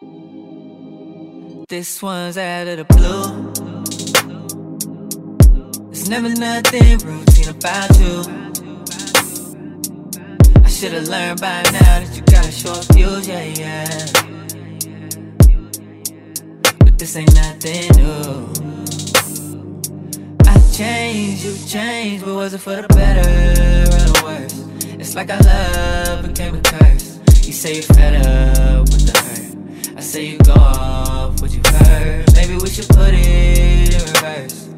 This one's out of the blue. There's never nothing routine about you. I should've learned by now that you got a short fuse, yeah, yeah. But this ain't nothing new. I changed, you changed, but was it for the better or the worse? It's like our love became a curse. You say you're fed up with the. I say you go off what you heard. Maybe we should put it in reverse.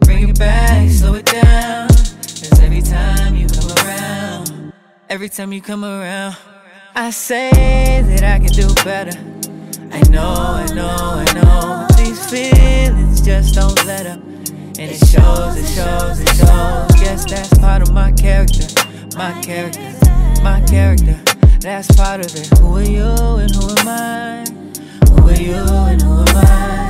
Bring it back, slow it down. Cause every time you come around, every time you come around, I say that I can do better. I know, I know, I know. But these feelings just don't let up. And it shows, it shows, it shows. Guess that's part of my character, my character, my character. That's part of it. Who are you and who am I? Who are you and who am I?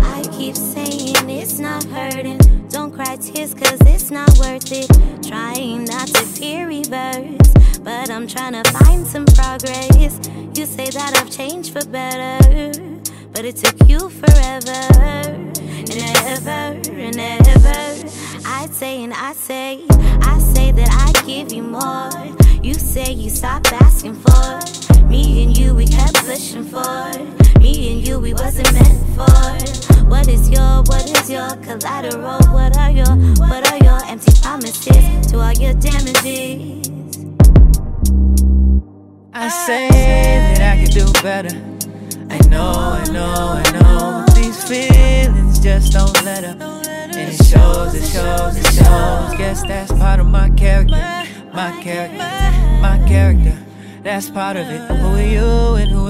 I keep saying it's not hurting. Don't cry tears, cause it's not worth it. Trying not to fear reverse, but I'm trying to find some progress. You say that I've changed for better, but it took you forever and ever and ever. I say and I say, I say that I give you more. You say you stopped asking for me and you, we kept pushing for me and you, we wasn't meant for. What is your, what is your collateral? What are your, what are your empty promises to all your damages? I say that I can do better. I know, I know, I know. But these feelings just don't let up. And it shows, it shows, it shows. Guess that's part of my character. My character, character. That's part of it. Who are you and who